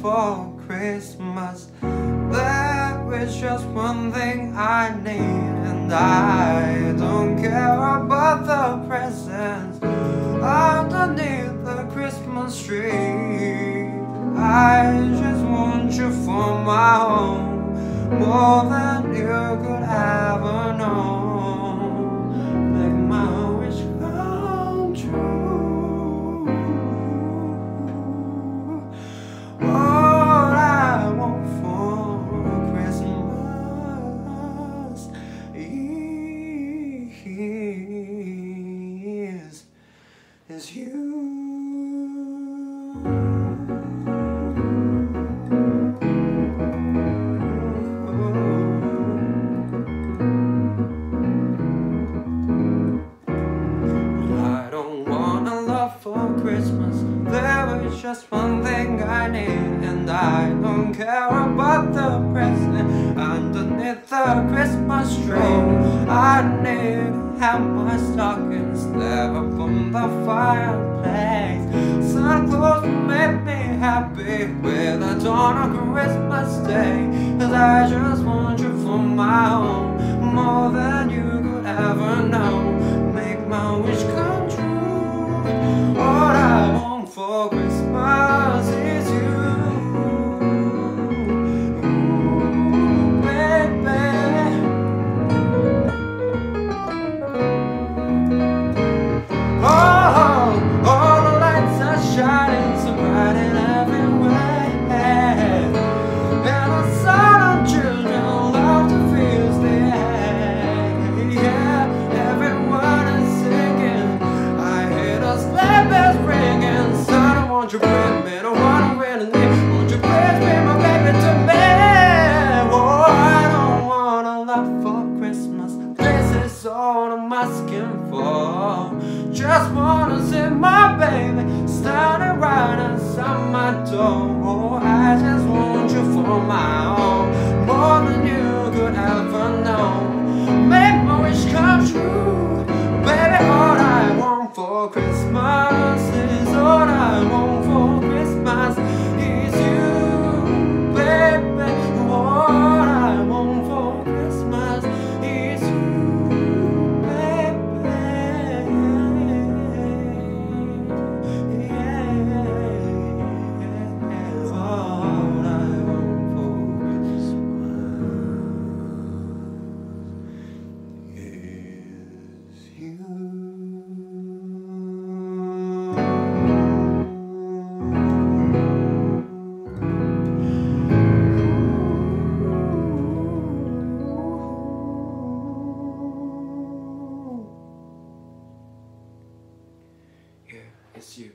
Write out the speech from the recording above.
for Christmas. There is just one thing I need, and I don't care about the presents underneath the Christmas tree. I just want you for my own, more than you could ever know. There is just one thing I need, and I don't care about the present underneath the Christmas tree. I need have my stockings there upon the fireplace. Santa Claus make me happy with the dawn of Christmas Day. Cause I just want baby standing right outside my door. Oh, I just want it's you.